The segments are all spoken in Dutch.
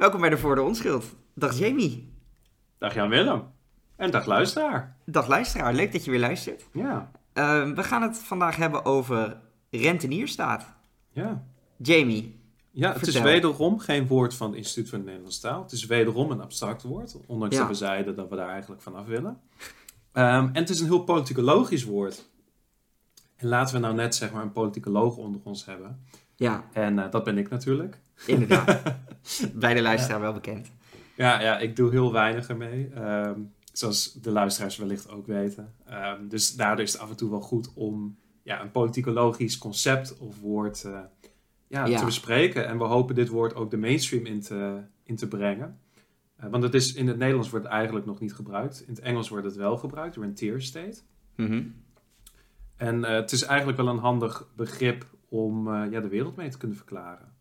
Welkom bij de Voor de Onschuld. Dag Jamie. Dag Jan-Willem. En dag luisteraar. Dag luisteraar, leuk dat je weer luistert. Ja. Uh, we gaan het vandaag hebben over rentenierstaat. Ja. Jamie. Ja, het is wederom geen woord van het Instituut voor de Nederlandse Taal. Het is wederom een abstract woord, ondanks Ja. dat we zeiden dat we daar eigenlijk vanaf willen. Ehm, en het is een heel politicologisch woord. En laten we nou net zeg maar een politicoloog onder ons hebben. Ja, En eh, dat ben ik natuurlijk. inderdaad. Bij de luisteraar wel bekend. Ja, ja, ik doe heel weinig ermee. Ehm, zoals de luisteraars wellicht ook weten. Ehm, dus daardoor is het af en toe wel goed om ja, een politicologisch concept of woord eh, ja, Ja. te bespreken. En we hopen dit woord ook de mainstream in te, in te brengen. Eh, want het is, in het Nederlands wordt het eigenlijk nog niet gebruikt. In het Engels wordt het wel gebruikt, rentier state. Mhm. En het is eigenlijk wel een handig begrip om eh, ja, de wereld mee te kunnen verklaren.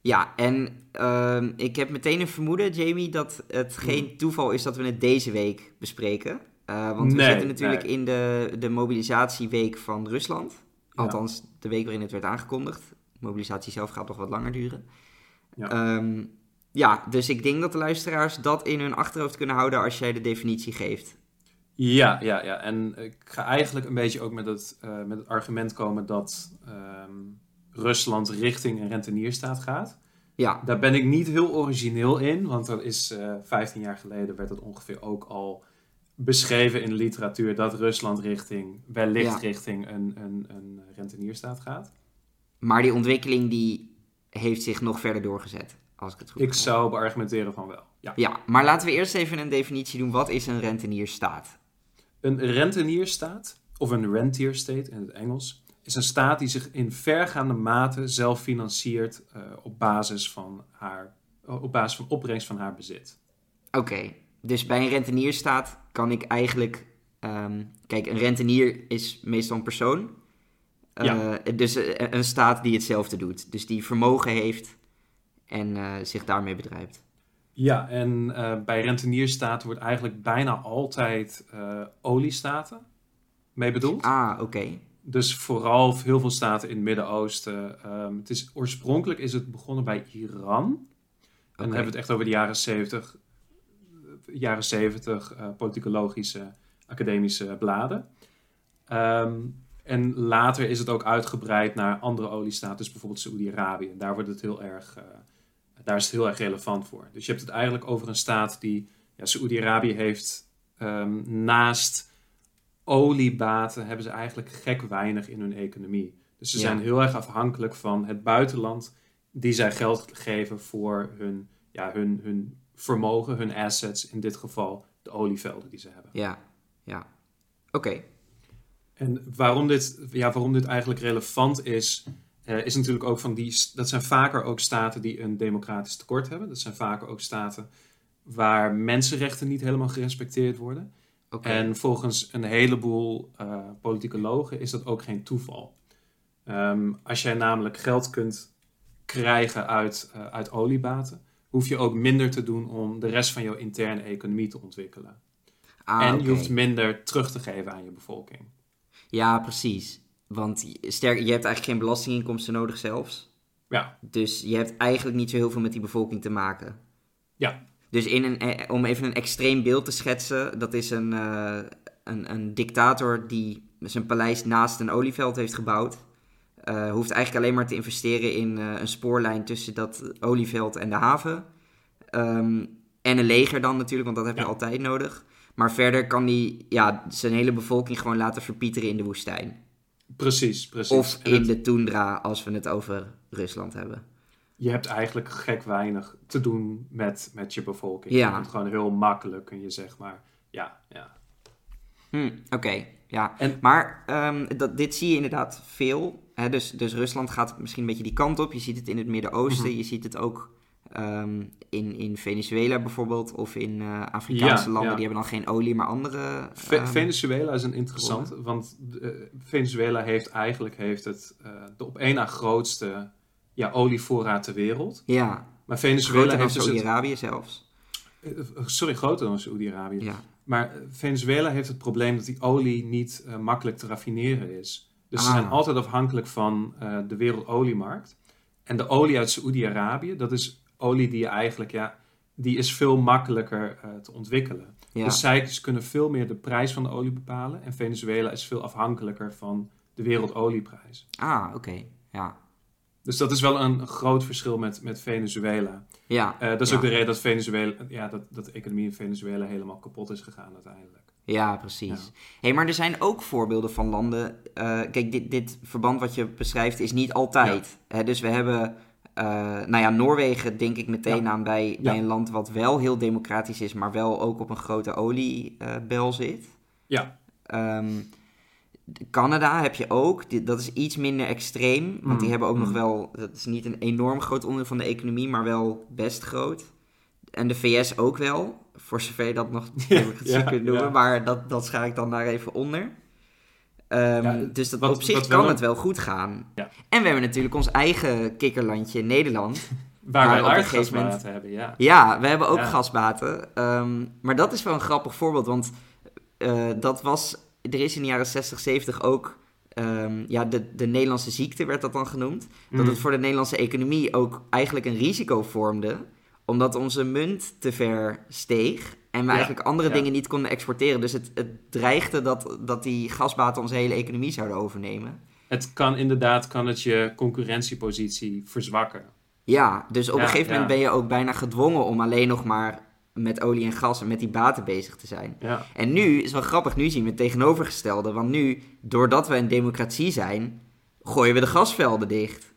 Ja, en ehm, ik heb meteen een vermoeden, Jamie, dat het geen toeval is dat we het deze week bespreken. Eh, want we zitten natuurlijk nee. in de, de mobilisatieweek van Rusland. Ja. Althans, de week waarin het werd aangekondigd. De mobilisatie zelf gaat nog wat langer duren. Ja. Ehm, ja, dus ik denk dat de luisteraars dat in hun achterhoofd kunnen houden als jij de definitie geeft. Ja, ja, ja. En ik ga eigenlijk een beetje ook met het, eh, met het argument komen dat ehm, Rusland richting een rentenierstaat gaat. Ja, Daar ben ik niet heel origineel in, want dat is eh 15 jaar geleden werd het ongeveer ook al beschreven in de literatuur dat Rusland richting, wellicht Ja. richting een, een, een rentenierstaat gaat. maar die ontwikkeling die heeft zich nog verder doorgezet, als ik het goed Ik zou beargumenteren van wel. Ja. Ja, maar laten we eerst even een definitie doen. Wat is een rentenierstaat? Een rentenierstaat, of een rentier state in het Engels, is een staat die zich in vergaande mate zelf financiert eh, op, basis van haar, eh, op basis van opbrengst van haar bezit. Oké, dus bij een rentenierstaat kan ik eigenlijk... ehm, kijk, een rentenier is meestal een persoon. Eh, Ja. Dus een staat die hetzelfde doet. Dus die vermogen heeft en zich daarmee bedrijft. Ja, en eh, bij rentenierstaten wordt eigenlijk bijna altijd eh, oliestaten mee bedoeld. Ah, oké. Dus vooral heel veel staten in het Midden-Oosten. Ehm, het is, oorspronkelijk is het begonnen bij Iran. En dan hebben we het echt over de jaren 70, eh, jaren 70 eh, politicologische academische bladen. Ehm, en later is het ook uitgebreid naar andere oliestaten, dus bijvoorbeeld Saoedi-Arabië. Daar, wordt het heel erg, daar is het heel erg relevant voor. Dus je hebt het eigenlijk over een staat die... Ja, Saoedi-Arabië heeft ehm, naast oliebaten... hebben ze eigenlijk gek weinig in hun economie. Dus ze Ja. zijn heel erg afhankelijk van het buitenland... die zij geld geven voor hun, ja, hun, hun vermogen, hun assets. In dit geval de olievelden die ze hebben. Ja, ja. Oké, En waarom dit, ja, waarom dit eigenlijk relevant is, eh, is natuurlijk ook van die. Dat zijn vaker ook staten die een democratisch tekort hebben. Dat zijn vaker ook staten waar mensenrechten niet helemaal gerespecteerd worden. En volgens een heleboel eh politicologen is dat ook geen toeval. Ehm, als jij namelijk geld kunt krijgen uit, eh, uit oliebaten, hoef je ook minder te doen om de rest van jouw interne economie te ontwikkelen. Ah, en je hoeft minder terug te geven aan je bevolking. Ja, precies. Want je- sterk, je hebt eigenlijk geen belastinginkomsten nodig zelfs. Ja, Dus je hebt eigenlijk niet zo heel veel met die bevolking te maken. ja. Dus in een, eh, om even een extreem beeld te schetsen, dat is een, eh, een, een dictator die zijn paleis naast een olieveld heeft gebouwd. Eh, hoeft eigenlijk alleen maar te investeren in een spoorlijn tussen dat olieveld en de haven. Ehm, en een leger dan natuurlijk, want dat heb je Ja. altijd nodig. Maar verder kan hij ja, zijn hele bevolking gewoon laten verpieteren in de woestijn. Precies, precies. Of En in het- de toendra, als we het over Rusland hebben. Je hebt eigenlijk gek weinig te doen met, met je bevolking. Ja. Je kunt gewoon heel makkelijk, kun je zeg maar, ja, ja. Hm, Oké, ja. En- maar ehm, dat, dit zie je inderdaad veel. Hè? Dus, dus Rusland gaat misschien een beetje die kant op. Je ziet het in het Midden-Oosten. Mhm. Je ziet het ook ehm, in, in Venezuela bijvoorbeeld. Of in eh, Afrikaanse Ja, landen. ja. Die hebben dan geen olie, maar andere... Ve- ehm, Venezuela is een interessant, want eh, Venezuela heeft eigenlijk heeft het, eh, de op één na grootste ja, olievoorraad ter wereld. ja, Maar Venezuela groter dan heeft dus het, Saudi-Arabië zelfs. sorry, groter dan Saoedi-Arabië. Ja. Maar Venezuela heeft het probleem dat die olie niet makkelijk te raffineren is. Dus ze Ah. zijn altijd afhankelijk van de wereldoliemarkt. En de olie uit Saoedi-Arabië, dat is olie die je eigenlijk, ja, die is veel makkelijker uh, te ontwikkelen. Ja. Dus zij dus kunnen veel meer de prijs van de olie bepalen. En Venezuela is veel afhankelijker van de wereldolieprijs. Ah, oké. Ja. Dus dat is wel een groot verschil met, met Venezuela. Ja. Eh, dat is ja. ook de reden dat, Venezuela, ja, dat, dat de economie in Venezuela helemaal kapot is gegaan uiteindelijk. Ja, precies. Hey, maar er zijn ook voorbeelden van landen. eh, kijk, dit, dit verband wat je beschrijft is niet altijd. Hè, dus we hebben, eh, nou ja, Noorwegen denk ik meteen aan bij, bij een land wat wel heel democratisch is, maar wel ook op een grote oliebel zit. Ja. Ehm, Canada heb je ook. Dat is iets minder extreem. Want die Mm, hebben ook nog mm. wel. Dat is niet een enorm groot onderdeel van de economie, maar wel best groot. En de VS ook wel. Voor zover je dat nog ja, kunt noemen. Maar dat, dat schaar ik dan daar even onder. Ehm, Ja, dus dat, wat- op zich kan het wel goed gaan. Ja. En we hebben natuurlijk ons eigen kikkerlandje Nederland. Waar Maar wij aardgasbaten gegeven moment- hebben, ja. Ja, we hebben ook Ja. gasbaten. Ehm, maar dat is wel een grappig voorbeeld, want eh, dat was, er is in de jaren 60, 70 ook, ehm, ja, de, de Nederlandse ziekte werd dat dan genoemd. Dat Mm. het voor de Nederlandse economie ook eigenlijk een risico vormde, omdat onze munt te ver steeg en we Ja, eigenlijk andere ja. dingen niet konden exporteren. Dus het, het dreigde dat, dat die gasbaten onze hele economie zouden overnemen. Het kan inderdaad kan het je concurrentiepositie verzwakken. Ja, dus op Ja, een gegeven moment ben je ook bijna gedwongen om alleen nog maar met olie en gas en met die baten bezig te zijn. Ja. En nu is wel grappig, nu zien we het tegenovergestelde. Want nu, doordat we een democratie zijn, gooien we de gasvelden dicht.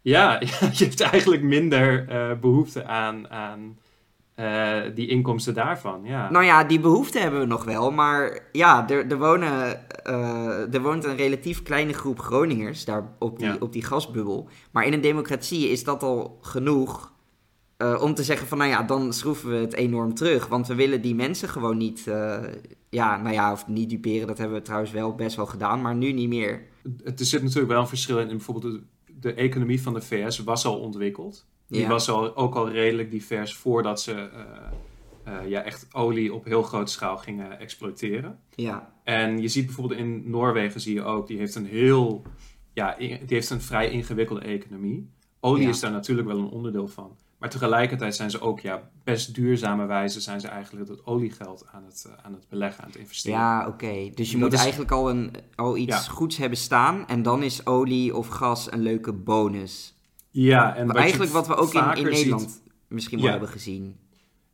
Ja, ja, je hebt eigenlijk minder eh, behoefte aan, aan eh, die inkomsten daarvan. Ja. Nou ja, die behoefte hebben we nog wel. Maar ja, er, er, wonen, eh, er woont een relatief kleine groep Groningers daar op die, Ja. op die gasbubbel. Maar in een democratie is dat al genoeg eh, om te zeggen van... Nou ja, dan schroeven we het enorm terug. Want we willen die mensen gewoon niet... ja, nou ja, of niet duperen, dat hebben we trouwens wel best wel gedaan. Maar nu niet meer. Het, er zit natuurlijk wel een verschil in. in bijvoorbeeld de, de economie van de VS was al ontwikkeld. Die Ja. was al, ook al redelijk divers voordat ze eh, eh, ja, echt olie op heel grote schaal gingen exploiteren. Ja, En je ziet bijvoorbeeld in Noorwegen zie je ook, die heeft een heel, ja, in- die heeft een vrij ingewikkelde economie. Olie Ja. is daar natuurlijk wel een onderdeel van. Maar tegelijkertijd zijn ze ook, ja, best duurzame wijze zijn ze eigenlijk het oliegeld aan het, eh, aan het beleggen, aan het investeren. Ja, oké. Dus je Dat moet is- eigenlijk al, een, al iets Ja. goeds hebben staan. En dan is olie of gas een leuke bonus. Ja, en eigenlijk wat we ook in, in ziet- Nederland misschien wel Ja. hebben gezien.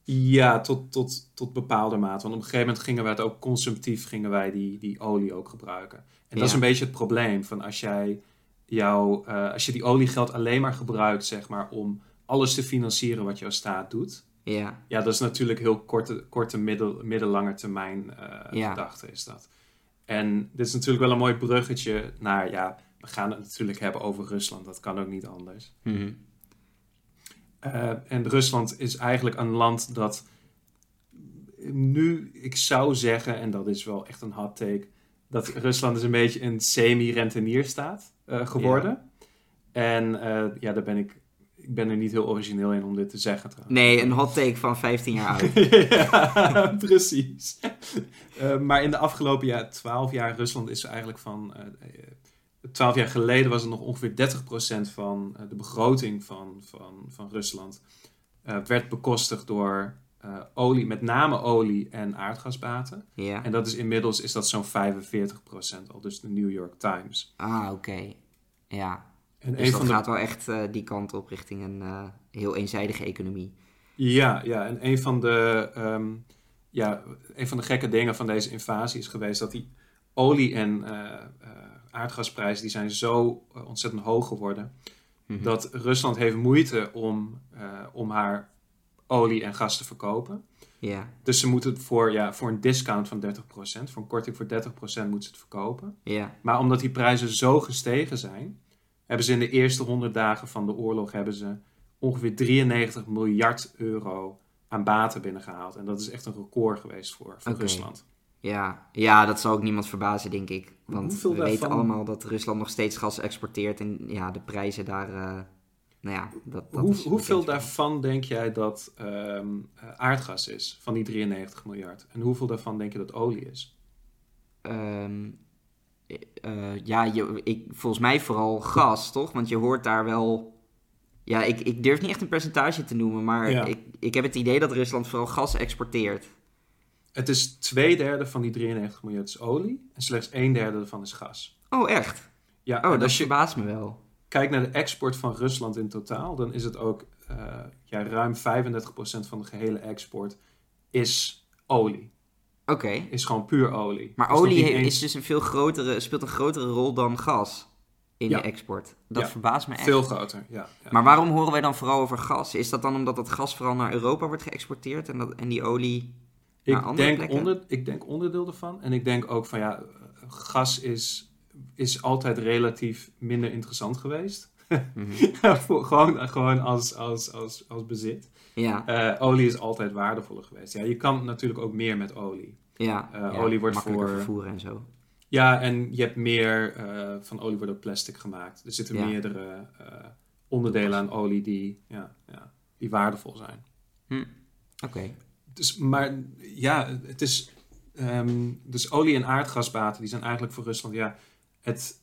Ja, tot, tot, tot bepaalde mate. Want op een gegeven moment gingen wij het ook consumptief gingen wij die, die olie ook gebruiken. En dat is een beetje het probleem. Van als, jij jouw, eh, als je die oliegeld alleen maar gebruikt, zeg maar, om alles te financieren wat jouw staat doet. Ja, Ja, dat is natuurlijk heel korte, korte middel, middellange termijn Ja. gedachte is dat. En dit is natuurlijk wel een mooi bruggetje naar, ja, we gaan het natuurlijk hebben over Rusland. Dat kan ook niet anders. Mhm. Eh, en Rusland is eigenlijk een land dat nu, ik zou zeggen, en dat is wel echt een hot take, dat Rusland is een beetje een semi-rentenierstaat eh geworden. En eh, ja, daar ben ik, ik ben er niet heel origineel in om dit te zeggen trouwens. Nee, een hot take van 15 jaar oud. ja, precies. Maar in de afgelopen jaar, 12 jaar, Rusland is eigenlijk van. 12 jaar geleden was het nog ongeveer 30% van eh, de begroting van, van, van Rusland. eh, werd bekostigd door eh, olie, met name olie en aardgasbaten. Ja. En dat is inmiddels is dat zo'n 45% al, dus de New York Times. Ah, oké. Ja. En Dus dat de gaat wel echt die kant op richting een heel eenzijdige economie. Ja, ja, en een van, de, ehm, ja, een van de gekke dingen van deze invasie is geweest dat die olie- en eh, aardgasprijzen die zijn zo eh, ontzettend hoog geworden. Mhm. Dat Rusland heeft moeite om, eh, om haar olie en gas te verkopen. Ja, Dus ze moeten het voor, ja, voor een discount van 30%, voor een korting voor 30% moeten ze het verkopen. ja, Maar omdat die prijzen zo gestegen zijn, hebben ze in de eerste 100 dagen van de oorlog hebben ze ongeveer 93 miljard euro aan baten binnengehaald. En dat is echt een record geweest voor, voor. Rusland. Ja. Ja, dat zal ook niemand verbazen, denk ik. Want Hoeveel we weten allemaal dat Rusland nog steeds gas exporteert. En ja, de prijzen daar... eh, nou ja, dat, dat Hoe, hoeveel daarvan denk jij dat ehm, eh, aardgas is, van die 93 miljard? En hoeveel daarvan denk je dat olie is? Ehm, eh, ja, je, ik, volgens mij vooral gas, toch? Want je hoort daar wel Ja, ik, ik durf niet echt een percentage te noemen, maar Ja. ik, ik heb het idee dat Rusland vooral gas exporteert. Het is twee derde van die 93 miljard is olie en slechts een derde ervan is gas. Oh, echt? Ja, Oh, dat als je verbaast me wel. kijkt naar de export van Rusland in totaal, dan is het ook eh, ja, ruim 35% van de gehele export is olie. Oké. Is gewoon puur olie. Maar nog olie eens is dus een veel grotere, speelt een grotere rol dan gas in Ja. de export. Dat Ja. verbaast me echt. veel groter. Ja, ja. Maar waarom horen wij dan vooral over gas? Is dat dan omdat dat gas vooral naar Europa wordt geëxporteerd en, dat, en die olie... Ik denk, plekken? onder, ik denk onderdeel ervan. En ik denk ook van ja, gas is, is altijd relatief minder interessant geweest. Mhm. Gewoon gewoon als, als, als, als bezit. Ja, Eh, olie is altijd waardevoller geweest. Ja, je kan natuurlijk ook meer met olie. ja, ja, olie wordt makkelijker voor- vervoeren en zo. Ja, en je hebt meer eh, van olie wordt ook plastic gemaakt. Er zitten Ja. meerdere onderdelen aan olie die, ja, ja, die waardevol zijn. Oké. Dus, maar ja, het is. ehm, dus olie- en aardgasbaten die zijn eigenlijk voor Rusland ja, het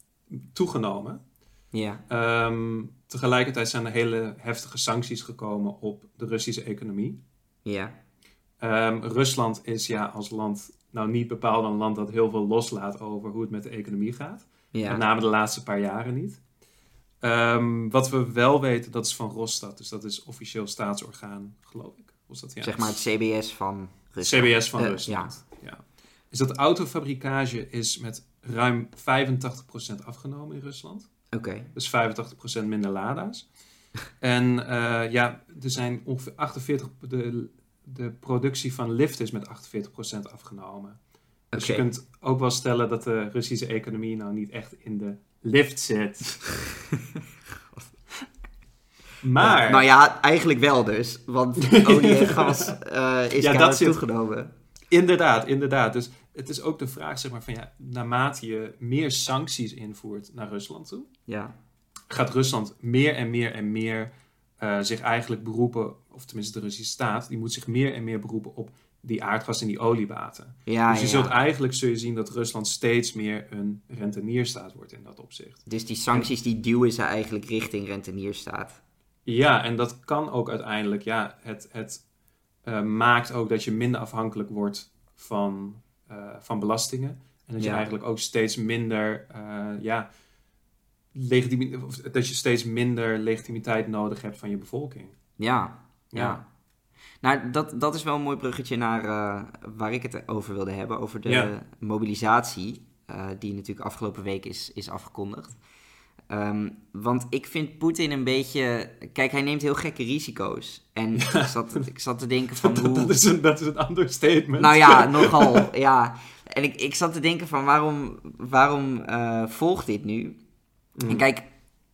toegenomen. Ja, Ehm, tegelijkertijd zijn er hele heftige sancties gekomen op de Russische economie. ja, Ehm, Rusland is ja als land nou niet bepaald een land dat heel veel loslaat over hoe het met de economie gaat. Met ja. name de laatste paar jaren niet. Wat we wel weten, dat is van Rosstad. Dus dat is officieel staatsorgaan, geloof ik. Was dat, ja. Zeg maar het CBS van Rusland. CBS van Eh, Rusland. Ja. Is dat autofabrikage is met ruim 85% afgenomen in Rusland. Oké, Dus 85% minder Lada's. en eh, ja, er zijn ongeveer 48... De, de productie van lift is met 48% afgenomen. Dus je kunt ook wel stellen dat de Russische economie nou niet echt in de lift zit. maar... Ja, nou ja, eigenlijk wel dus. Want olie en gas eh, is Ja, dat zit- toegenomen. Inderdaad, inderdaad. Dus het is ook de vraag, zeg maar, van ja, naarmate je meer sancties invoert naar Rusland toe, Ja, gaat Rusland meer en meer en meer eh, zich eigenlijk beroepen, of tenminste de Russische staat, die moet zich meer en meer beroepen op die aardgas en die oliebaten. ja, dus je ja. zult eigenlijk zul je zien dat Rusland steeds meer een rentenierstaat wordt in dat opzicht. Dus die sancties die duwen ze eigenlijk richting rentenierstaat. Ja, en dat kan ook uiteindelijk, ja, het, het eh, maakt ook dat je minder afhankelijk wordt van, eh, van belastingen. En dat je eigenlijk ook steeds minder, eh, ja, dat je steeds minder legitimiteit nodig hebt van je bevolking. Ja, ja. Ja. Nou, dat, dat is wel een mooi bruggetje naar waar ik het over wilde hebben. Over de Ja. mobilisatie, die natuurlijk afgelopen week is, is afgekondigd. Ehm, want ik vind Poetin een beetje... Kijk, hij neemt heel gekke risico's. En ik, zat, ik zat te denken van hoe... dat, is een, dat is een understatement. Nou ja, nogal, ja. En ik, ik zat te denken van waarom, waarom eh, volgt dit nu? Mm. En kijk,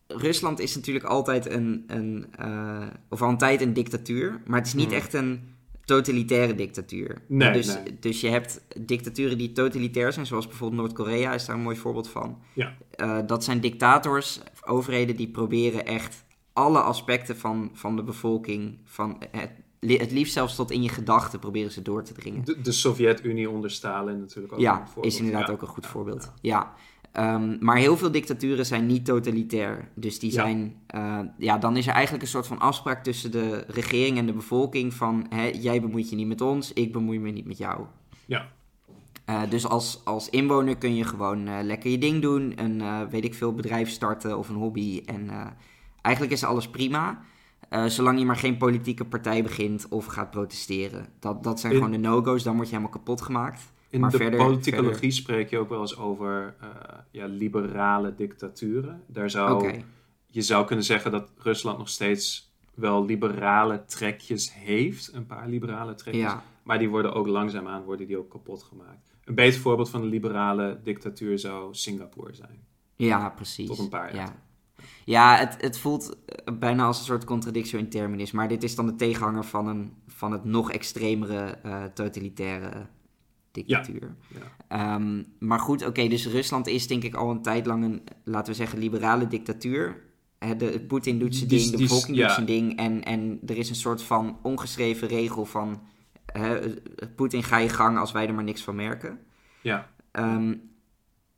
Rusland is natuurlijk altijd een, een eh, of al een tijd een dictatuur, maar het is niet Mm. echt een totalitaire dictatuur. Nee, dus, nee. dus je hebt dictaturen die totalitair zijn, zoals bijvoorbeeld Noord-Korea is daar een mooi voorbeeld van. Ja. Eh, dat zijn dictators, overheden die proberen echt alle aspecten van, van de bevolking, van het, het liefst zelfs tot in je gedachten proberen ze door te dringen. De, de Sovjet-Unie onder Stalin natuurlijk ook. Ja, is inderdaad Ja. ook een goed Ja, voorbeeld. ja. Ja. Ehm, maar heel veel dictaturen zijn niet totalitair. Dus die Ja. zijn. eh, ja, dan is er eigenlijk een soort van afspraak tussen de regering en de bevolking: van hè, jij bemoeit je niet met ons, ik bemoei me niet met jou. Ja. Eh, dus als, als inwoner kun je gewoon eh, lekker je ding doen, een weet ik veel bedrijf starten of een hobby. En eigenlijk is alles prima. zolang je maar geen politieke partij begint of gaat protesteren. Dat, dat zijn In- gewoon de no-go's, dan word je helemaal kapot gemaakt. In Maar de verder- politicologie verder- spreek je ook wel eens over eh, ja, liberale dictaturen. Daar zou. Je zou kunnen zeggen dat Rusland nog steeds wel liberale trekjes heeft. Een paar liberale trekjes. Ja, Maar die worden ook langzaamaan worden die ook kapot gemaakt. Een beter voorbeeld van een liberale dictatuur zou Singapore zijn. Ja, precies. Tot een paar jaar Ja, ja het, het voelt eh, bijna als een soort contradictio in terminis. Maar dit is dan de tegenhanger van, een, van het nog extremere eh, totalitaire dictatuur. Ja. Ehm, maar goed, oké, dus Rusland is denk ik al een tijd lang een, laten we zeggen, liberale dictatuur. De, Poetin doet zijn ding, de bevolking doet zijn ding. En, en er is een soort van ongeschreven regel van... Poetin ga je gang als wij er maar niks van merken. Ja. Ehm,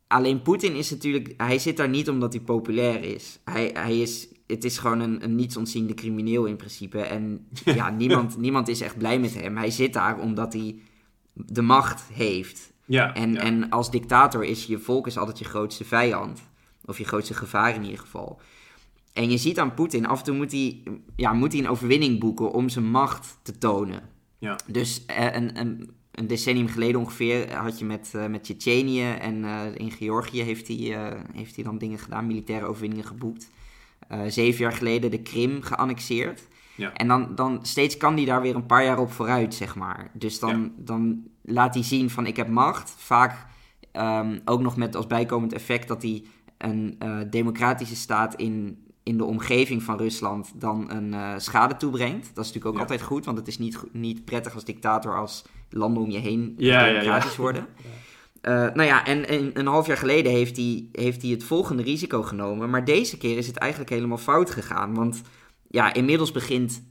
alleen Poetin is natuurlijk, hij zit daar niet omdat hij populair is. Hij, hij is het is gewoon een, een niets ontziende crimineel in principe. En ja, niemand, niemand is echt blij met hem. Hij zit daar omdat hij de macht heeft. Ja, En, ja. en als dictator is je volk is altijd je grootste vijand. Of je grootste gevaar in ieder geval. En je ziet aan Poetin, af en toe moet hij, ja, moet hij een overwinning boeken om zijn macht te tonen. Ja. Dus eh, een, een, een decennium geleden ongeveer had je met, eh met Tsjetsjenië en eh, in Georgië heeft hij, heeft hij dan dingen gedaan, militaire overwinningen geboekt. Zeven jaar geleden de Krim geannexeerd. Ja. En dan, dan steeds kan hij daar weer een paar jaar op vooruit, zeg maar. Dus dan, dan laat hij zien van ik heb macht. Vaak ehm, ook nog met als bijkomend effect dat hij een eh, democratische staat in, in de omgeving van Rusland dan een eh, schade toebrengt. Dat is natuurlijk ook Ja. altijd goed, want het is niet, niet prettig als dictator als landen om je heen Ja, ja, ja. democratisch worden. Eh, nou ja, en, en een half jaar geleden heeft hij, heeft hij het volgende risico genomen. Maar deze keer is het eigenlijk helemaal fout gegaan. Want ja, inmiddels begint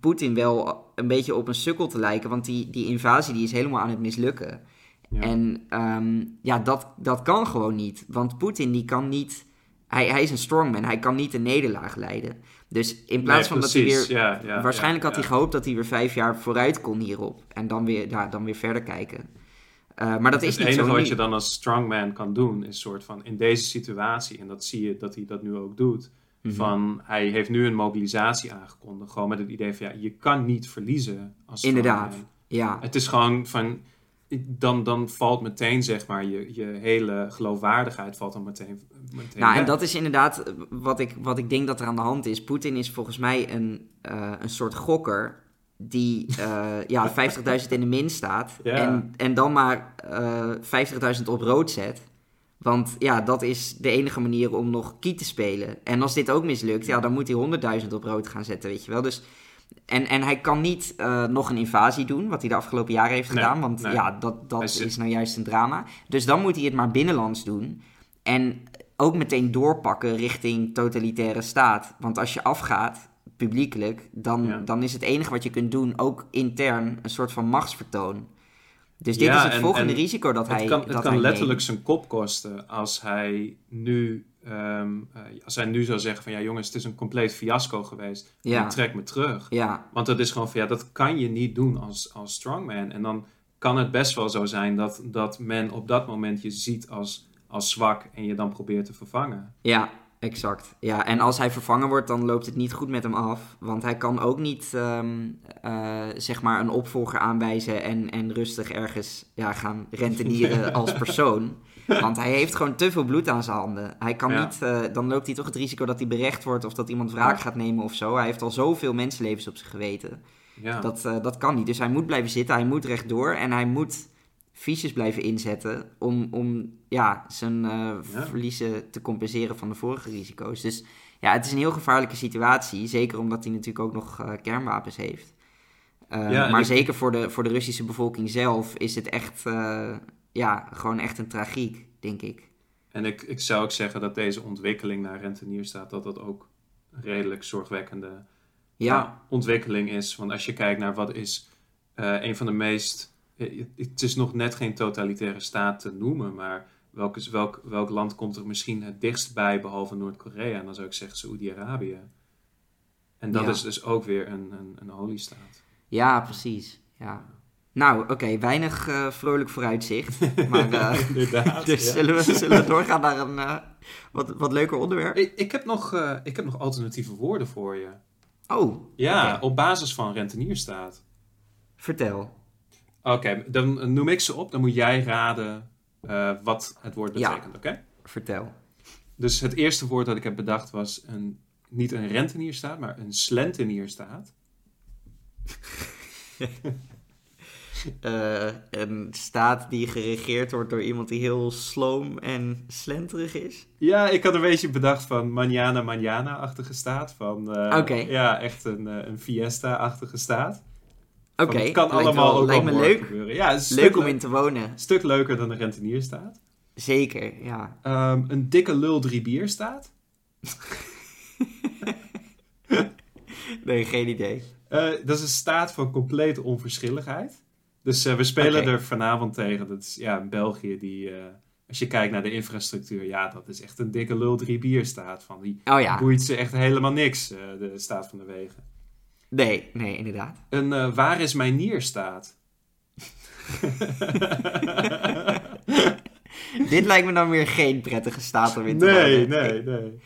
Poetin wel een beetje op een sukkel te lijken. Want die, die invasie die is helemaal aan het mislukken. Ja. En ehm, ja, dat, dat kan gewoon niet. Want Poetin die kan niet... Hij, hij is een strongman, hij kan niet een nederlaag leiden. Dus in plaats Nee, van dat hij weer... Ja, ja, waarschijnlijk had hij gehoopt dat hij weer vijf jaar vooruit kon hierop. En dan weer, ja, dan weer verder kijken. Eh, maar dat is het niet enige zo wat nu. je dan als strongman kan doen, is soort van in deze situatie, en dat zie je dat hij dat nu ook doet, Mhm. van hij heeft nu een mobilisatie aangekondigd, gewoon met het idee van ja, je kan niet verliezen als. Inderdaad, ja. Het is gewoon van, dan, dan valt meteen zeg maar, je, je hele geloofwaardigheid valt dan meteen, meteen Nou, en dat is inderdaad eh, wat ik, wat ik denk dat er aan de hand is. Poetin is volgens mij een, eh, een soort gokker die eh, ja, 50.000 in de min staat Ja. en, en dan maar eh 50.000 op rood zet. Want ja, dat is de enige manier om nog kiet te spelen. En als dit ook mislukt, ja, dan moet hij 100.000 op rood gaan zetten, weet je wel. Dus, en, en hij kan niet eh, nog een invasie doen, wat hij de afgelopen jaren heeft Nee, gedaan. Want nee. ja, dat, dat is nou juist een drama. Dus dan moet hij het maar binnenlands doen. En ook meteen doorpakken richting totalitaire staat. Want als je afgaat, publiekelijk, dan, Ja. dan is het enige wat je kunt doen, ook intern, een soort van machtsvertoon. Dus dit Ja, is het en- volgende en risico dat hij het kan, dat het kan hij letterlijk neemt. zijn kop kosten als hij nu, ehm, eh, als hij nu zou zeggen van ja jongens, het is een compleet fiasco geweest. Ja. Ik trek me terug. Ja, Want dat is gewoon van ja, dat kan je niet doen als, als strongman. En dan kan het best wel zo zijn dat, dat men op dat moment je ziet als, als zwak en je dan probeert te vervangen. ja, exact. Ja, en als hij vervangen wordt, dan loopt het niet goed met hem af. Want hij kan ook niet, ehm, eh, zeg maar, een opvolger aanwijzen en, en rustig ergens ja, gaan rentenieren als persoon. Want hij heeft gewoon te veel bloed aan zijn handen. Hij kan Ja. niet, eh, dan loopt hij toch het risico dat hij berecht wordt of dat iemand wraak gaat nemen of zo. Hij heeft al zoveel mensenlevens op zijn geweten. Ja, Dat, eh, dat kan niet. Dus hij moet blijven zitten, hij moet rechtdoor en hij moet fiches blijven inzetten om, om ja, zijn eh, Ja. verliezen te compenseren van de vorige risico's. Dus ja, het is een heel gevaarlijke situatie. Zeker omdat hij natuurlijk ook nog eh, kernwapens heeft. Eh, Ja, maar ik- zeker voor de, voor de Russische bevolking zelf is het echt, ja, gewoon echt een tragiek, denk ik. en ik, ik zou ook zeggen dat deze ontwikkeling naar rentenier staat, dat dat ook redelijk zorgwekkende Ja, ontwikkeling is. Want als je kijkt naar wat is een van de meest. Eh, Het is nog net geen totalitaire staat te noemen, maar welk, is, welk, welk land komt er misschien het dichtst bij, behalve Noord-Korea? En dan zou ik zeggen Saoedi-Arabië. En dat Ja. is dus ook weer een, een, een oliestaat. ja precies. Ja. Nou, oké, weinig eh, vrolijk vooruitzicht. Maar eh, Inderdaad. Dus ja. zullen, we, zullen we doorgaan naar een wat, wat leuker onderwerp? Ik, ik, heb nog, ik heb nog alternatieve woorden voor je. Oh, Ja, op basis van rentenierstaat. vertel. Oké, dan noem ik ze op. Dan moet jij raden eh, wat het woord Ja. betekent, oké? Vertel. Dus het eerste woord dat ik heb bedacht was een, niet een rentenierstaat, maar een slentenierstaat. Eh, een staat die geregeerd wordt door iemand die heel sloom en slenterig is. Ja, ik had een beetje bedacht van manana manana-achtige staat. Van, eh. Ja, echt een, een fiesta-achtige staat. Oké, het kan lijkt allemaal wel- ook lijkt me leuk. gebeuren. Ja, een Leuk om in te wonen. stuk leuker dan een rentenierstaat. Zeker, ja. Ehm, een dikke lul drie bier staat. Nee, geen idee. Eh, dat is een staat van complete onverschilligheid. Dus eh, we spelen er vanavond tegen. Dat is ja, België die, eh, als je kijkt naar de infrastructuur, ja, dat is echt een dikke lul drie bier staat. Van die Oh ja. boeit ze echt helemaal niks, de staat van de wegen. Nee, nee, inderdaad. Een eh, waar is mijn nier staat. Dit lijkt me dan weer geen prettige staat om in te nee, nee, nee.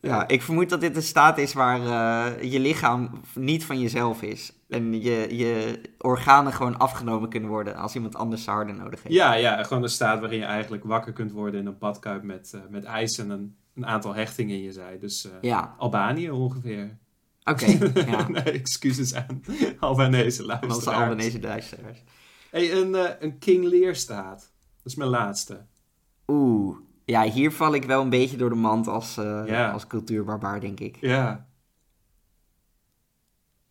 Ja, ik vermoed dat dit een staat is waar eh, je lichaam niet van jezelf is. En je, je organen gewoon afgenomen kunnen worden als iemand anders ze harder nodig heeft. Ja, ja, gewoon een staat waarin je eigenlijk wakker kunt worden in een badkuip met, eh, met ijs en een, een aantal hechtingen in je zij. Dus Ja, Albanië ongeveer. Oké. ja, nee, excuses aan Albanese luisteraars. onze Albanese luisteraars. Hey, een, eh, een King Lear staat. Dat is mijn laatste. Oeh, ja, hier val ik wel een beetje door de mand als, eh, Ja. als cultuurbarbaar, denk ik. Ja.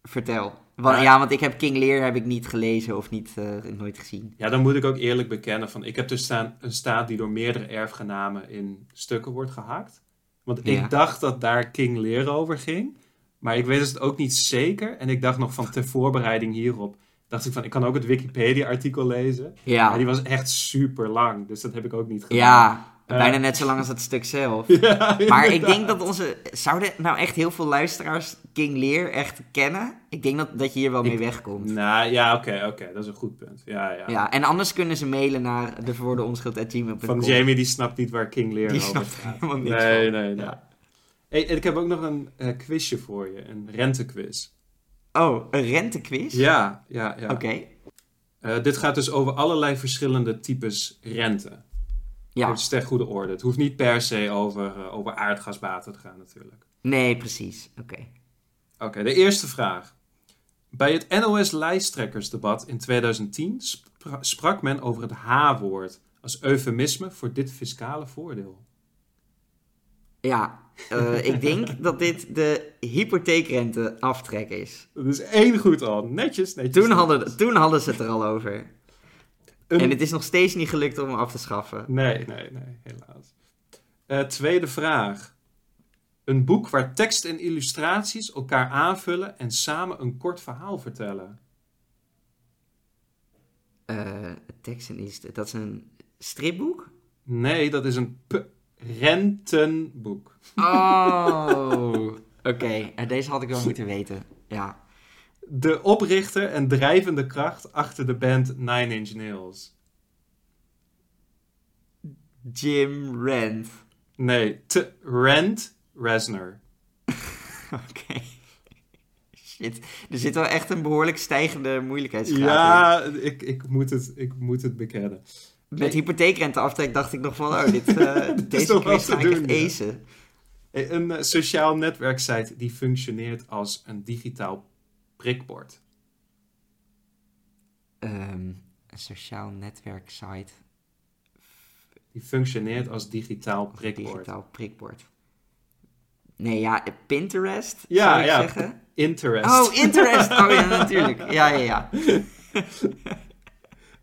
Vertel. Want, Ja. ja, want ik heb King Lear heb ik niet gelezen of niet, eh, nooit gezien. ja, dan moet ik ook eerlijk bekennen van... Ik heb dus staan een staat die door meerdere erfgenamen in stukken wordt gehakt. Want Ja. ik dacht dat daar King Lear over ging. Maar ik weet het ook niet zeker. En ik dacht nog van ter voorbereiding hierop... dacht ik van, ik kan ook het Wikipedia-artikel lezen. Ja, Maar die was echt super lang. Dus dat heb ik ook niet gedaan. ja Eh. bijna net zo lang als het stuk zelf. Ja, Maar ik denk dat onze... Zouden nou echt heel veel luisteraars King Lear echt kennen? Ik denk dat, dat je hier wel mee Ik- wegkomt. Nou, ja, oké, oké. Dat is een goed punt. Ja, ja. Ja, en anders kunnen ze mailen naar de. Van Jamie, die snapt niet waar King Lear Die over snapt gaat. helemaal niks Nee, van. nee, nee. Ja. Hey, en ik heb ook nog een eh, quizje voor je. Een rentequiz. Oh, een rentequiz? Ja, ja, ja. Oké. Eh, dit gaat dus over allerlei verschillende types rente. Ja, Dus ter goede orde. Het hoeft niet per se over, eh, over aardgasbaten te gaan natuurlijk. nee, precies. Oké. Oké, de eerste vraag. Bij het NOS-lijsttrekkersdebat in 2010 spra- sprak men over het H-woord als eufemisme voor dit fiscale voordeel. Ja, eh, ik denk dat dit de hypotheekrente aftrek is. Dat is één goed al. Netjes, netjes. Toen hadden, toen hadden ze het er al over. Een- En het is nog steeds niet gelukt om hem af te schaffen. Nee, nee, nee, helaas. Eh, tweede vraag. Een boek waar tekst en illustraties elkaar aanvullen en samen een kort verhaal vertellen. Eh tekst en is dat is een stripboek? Nee, dat is een rentenboek. Oh, oké. En Deze had ik wel moeten weten. Ja. De oprichter en drijvende kracht achter de band Nine Inch Nails. Jim Rand. Nee, T. Rand Reznor. Oké. Shit. Er zit wel echt een behoorlijk stijgende moeilijkheidsgraad in. Ja, ik, ik, moet het, ik moet het bekennen. Met hypotheekrenteaftrek dacht ik nog van, oh, dit, eh, is deze quiz ga ik echt acen. Een eh, sociaal netwerksite die functioneert als een digitaal prikbord. Ehm, een sociaal netwerk site. Die functioneert als digitaal prikbord. Digitaal prikbord. Nee, ja, Pinterest, Ja, zou ik ja, zeggen. Interest. Oh, Interest! Oh ja, natuurlijk. Ja, ja, ja.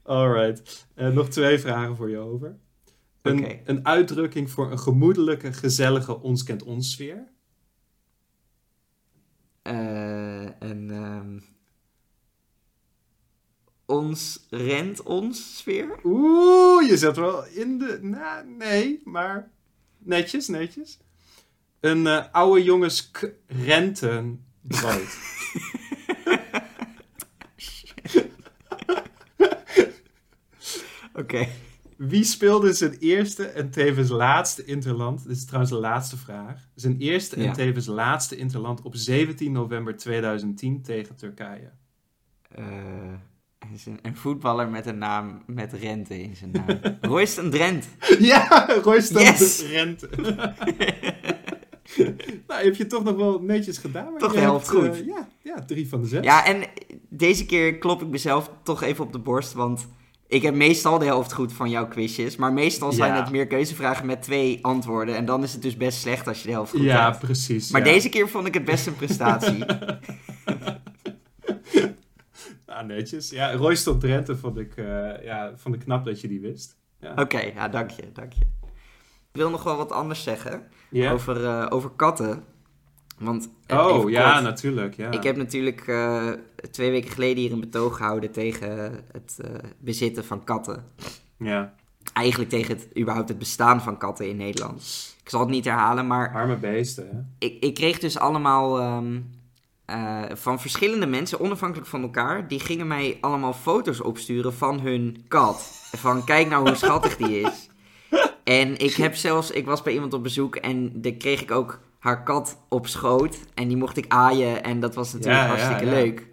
Alright. Eh, nog twee vragen voor je over. Een, een uitdrukking voor een gemoedelijke, gezellige ons kent ons sfeer. Eh, een... ehm, ons rent ons sfeer? Oeh, je zet wel in de... Nou, nee, maar netjes, netjes. Een eh, oude jongens k- rentenbrood. Oké. Wie speelde zijn eerste en tevens laatste interland? Dit is trouwens de laatste vraag. Zijn eerste en tevens laatste interland op 17 november 2010 tegen Turkije. Is een, een voetballer met een naam met rente in zijn naam. Royston Drent. Ja, Royston Yes! de rente. nou, heb je toch nog wel netjes gedaan. maar Toch de helft hebt, eh, goed. ja, ja, drie van de zes. Ja, en deze keer klop ik mezelf toch even op de borst, want ik heb meestal de helft goed van jouw quizjes, maar meestal zijn Ja. het meer keuzevragen met twee antwoorden en dan is het dus best slecht als je de helft goed Ja, hebt. precies. Maar ja. deze keer vond ik het best een prestatie. Ah, netjes. Ja, Royston Drenthe vond ik, eh, ja, vond ik knap dat je die wist. Ja. Oké, ja, dank je, dank je. Ik wil nog wel wat anders zeggen over, eh, over katten. Want, Oh, ja, kort. natuurlijk. Ja. Ik heb natuurlijk eh, twee weken geleden hier een betoog gehouden tegen het eh, bezitten van katten. ja. eigenlijk tegen het, überhaupt het bestaan van katten in Nederland. Ik zal het niet herhalen, maar Arme beesten, hè? ik, ik kreeg dus allemaal ehm, eh, van verschillende mensen, onafhankelijk van elkaar, die gingen mij allemaal foto's opsturen van hun kat. Van kijk nou hoe schattig die is. En ik heb zelfs, ik was bij iemand op bezoek en daar kreeg ik ook haar kat op schoot. En die mocht ik aaien en dat was natuurlijk Ja, ja, hartstikke ja. leuk.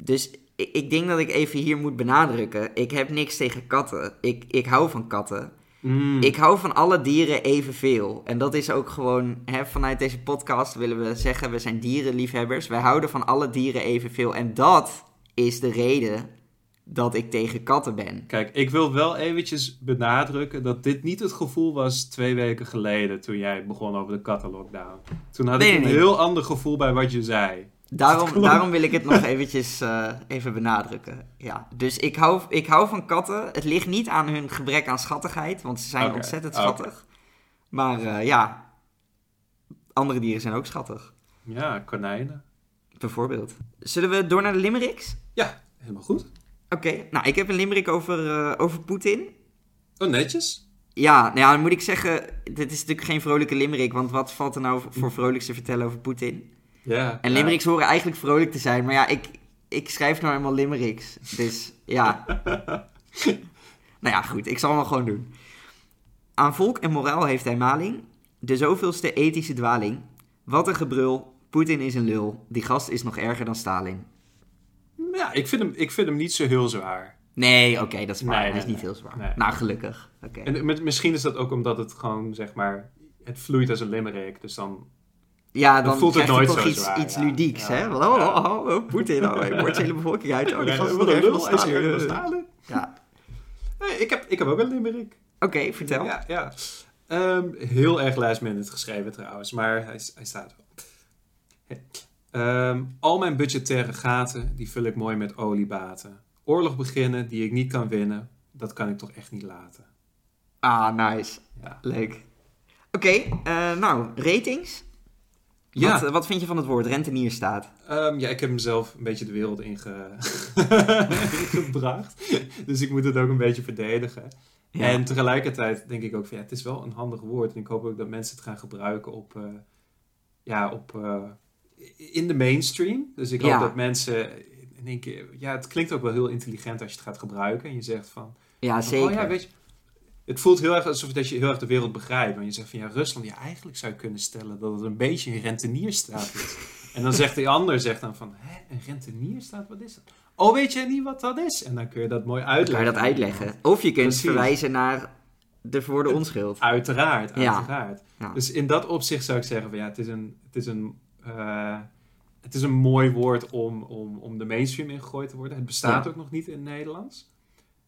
Dus ik, ik denk dat ik even hier moet benadrukken. Ik heb niks tegen katten. Ik, ik hou van katten. Mm. Ik hou van alle dieren evenveel. En dat is ook gewoon, hè, vanuit deze podcast willen we zeggen, we zijn dierenliefhebbers. Wij houden van alle dieren evenveel. En dat is de reden dat ik tegen katten ben. Kijk, ik wil wel eventjes benadrukken dat dit niet het gevoel was twee weken geleden toen jij begon over de kattenlockdown. Toen had Nee, ik een nee, heel ander gevoel bij wat je zei. Daarom, daarom wil ik het nog eventjes eh, even benadrukken. Ja, dus ik hou, ik hou van katten. Het ligt niet aan hun gebrek aan schattigheid, want ze zijn ontzettend schattig. Maar eh, ja, andere dieren zijn ook schattig. Ja, konijnen. Bijvoorbeeld. Zullen we door naar de limericks? Ja, helemaal goed. Oké, nou ik heb een limerick over, eh, over Poetin. Oh, netjes. Ja, nou ja, dan moet ik zeggen, dit is natuurlijk geen vrolijke limerick, want wat valt er nou voor vrolijks te vertellen over Poetin? Ja. En ja. limericks horen eigenlijk vrolijk te zijn, maar ja, ik, ik schrijf nou eenmaal limericks, dus ja. nou ja, goed, ik zal hem gewoon doen. Aan volk en moraal heeft hij maling, de zoveelste ethische dwaling. Wat een gebrul, Poetin is een lul, die gast is nog erger dan Stalin. Ja, ik vind, hem, ik vind hem niet zo heel zwaar. Nee, oké, dat is waar, Nee, nee, is niet nee. heel zwaar. Nou, gelukkig. Oké. En met- misschien is dat ook omdat het gewoon, zeg maar, het vloeit als een limerick. Dus dan, Ja, Dan dan, voelt het nooit toch zo iets, zwaar, iets ja. ludieks, Ja. hè? Van, oh, oh, oh, oh, Poetin, oh, hij moordt de hele bevolking uit. Oh, die gast erger lul, Stalin. Ja, Nee, ik, heb, ik heb ook een limerick. oké, vertel. Ja, ja. Ehm, heel erg last minute geschreven trouwens, maar hij, hij staat wel. Ehm, al mijn budgettaire gaten, die vul ik mooi met oliebaten. Oorlog beginnen die ik niet kan winnen, dat kan ik toch echt niet laten. Ah, nice. Ja, Leuk. Oké, eh, nou, ratings? ja. Wat, wat vind je van het woord rentenierstaat? Ehm, ja ik heb hem zelf een beetje de wereld inge- ingebracht. dus ik moet het ook een beetje verdedigen. Ja. En tegelijkertijd denk ik ook van ja, het is wel een handig woord. En ik hoop ook dat mensen het gaan gebruiken op, eh, ja, op, eh, in de mainstream. Dus ik hoop Ja. dat mensen in één keer, ja, het klinkt ook wel heel intelligent als je het gaat gebruiken. En je zegt van, ja, van, zeker. oh ja, weet je, het voelt heel erg alsof dat je heel erg de wereld begrijpt. Want je zegt van ja, Rusland, ja, eigenlijk zou je kunnen stellen dat het een beetje een rentenierstaat is. en dan zegt die ander zegt dan van, hè, een rentenierstaat, wat is dat? Oh, weet je niet wat dat is? En dan kun je dat mooi Dan kan je uitleggen. dat uitleggen. Of je kunt Precies. verwijzen naar de voor de onschuld. Uiteraard, Ja. uiteraard. Ja. Dus in dat opzicht zou ik zeggen van ja, het is een, het is een, eh, het is een mooi woord om, om, om de mainstream in gegooid te worden. Het bestaat Ja. ook nog niet in het Nederlands.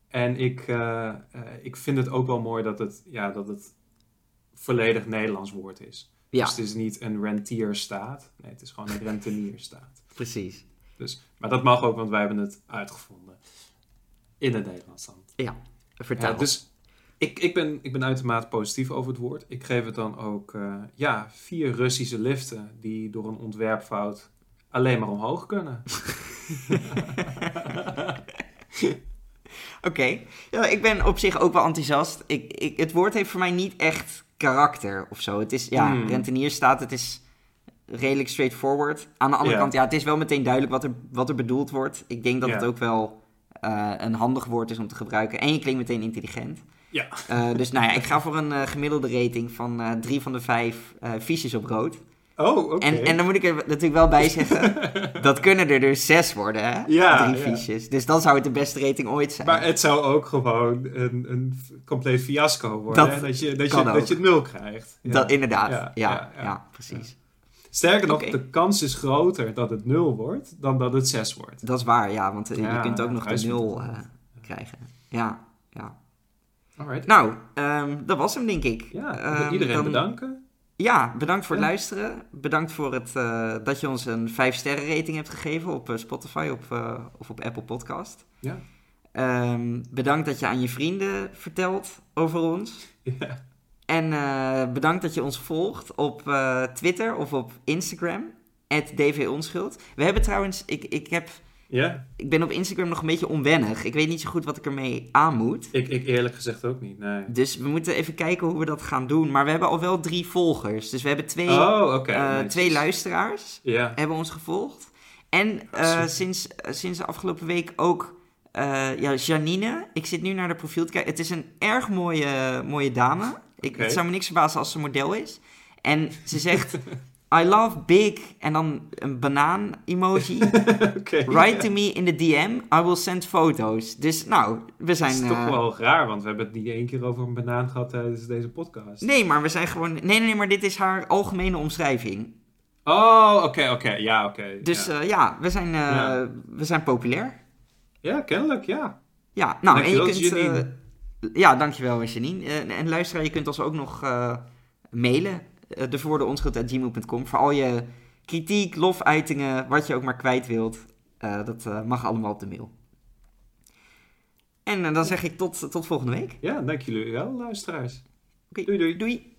En ik, eh, eh, ik vind het ook wel mooi dat het, ja, dat het volledig Nederlands woord is. Ja, Dus het is niet een rentierstaat. Nee, het is gewoon een rentenierstaat. precies. Dus, maar dat mag ook, want wij hebben het uitgevonden. In het Nederlands dan. Vertel. Ja, dus ik, ik, ben, ik ben uitermate positief over het woord. Ik geef het dan ook eh, ja, vier Russische liften die door een ontwerpfout alleen maar omhoog kunnen. Oké. Ja, ik ben op zich ook wel enthousiast. Ik, ik, het woord heeft voor mij niet echt karakter of zo. Het is, ja, Hmm. rentenierstaat, het is redelijk straightforward. Aan de andere kant, ja, het is wel meteen duidelijk wat er, wat er bedoeld wordt. Ik denk dat het ook wel eh, een handig woord is om te gebruiken. En je klinkt meteen intelligent. Ja. Eh, dus nou ja, ik ga voor een eh, gemiddelde rating van eh, drie van de vijf fiches op rood. Oh, oké. En, en dan moet ik er natuurlijk wel bij zeggen, dat kunnen er dus zes worden, hè? Ja, Drie ja. fiches. Dus dan zou het de beste rating ooit zijn. Maar het zou ook gewoon een, een compleet fiasco worden. Dat hè? Dat, je, dat, je, ook. dat je het nul krijgt. Ja. Dat, inderdaad, Ja, ja, precies. Sterker nog, de kans is groter dat het nul wordt dan dat het zes wordt. Dat is waar, ja, want je kunt ook nog de nul krijgen. Ja, ja. Alright. Nou, ehm, dat was hem, denk ik. Ja, Ehm, iedereen dan- bedanken. Ja, bedankt voor het Ja. luisteren. Bedankt voor het, eh, dat je ons een 5 sterren rating hebt gegeven op eh, Spotify op, eh, of op Apple Podcast. Ja. Ehm, bedankt dat je aan je vrienden vertelt over ons. Ja. En bedankt dat je ons volgt op Twitter of op Instagram. @dvonschuld. We hebben trouwens, ik, ik heb Ja, ik ben op Instagram nog een beetje onwennig. Ik weet niet zo goed wat ik ermee aan moet. ik, ik eerlijk gezegd ook niet, nee. Dus we moeten even kijken hoe we dat gaan doen. Maar we hebben al wel drie volgers. Dus we hebben twee, Oh, eh, twee luisteraars Ja, hebben ons gevolgd. En eh, sinds, eh, sinds de afgelopen week ook ja, Janine. Ik zit nu naar de profiel te kijken. Het is een erg mooie, mooie dame. Ik. Het zou me niks verbazen als ze model is. En ze zegt... I love big. En dan een banaan emoji. Write to me in the DM. I will send photos. Dus nou, we Dat zijn... is eh, toch wel raar, want we hebben het niet één keer over een banaan gehad tijdens deze podcast. Nee, maar we zijn gewoon... Nee, nee, nee, maar dit is haar algemene omschrijving. Oh, oké, oké. Ja, oké. Dus ja. ja we, zijn, eh, Ja. we zijn populair. ja, kennelijk, ja. Ja, nou, en je Dankjewel, kunt... Janine. eh, ja, dankjewel, Janine. Eh, en luisteraar, je kunt ons ook nog eh, Uh, de voordeonschuld.gmail.com voor al je kritiek, lofuitingen, wat je ook maar kwijt wilt. Eh, dat eh, mag allemaal op de mail. En eh, dan zeg ik tot, tot volgende week. Ja, dank jullie wel, luisteraars. Oké, Doei, doei. Doei!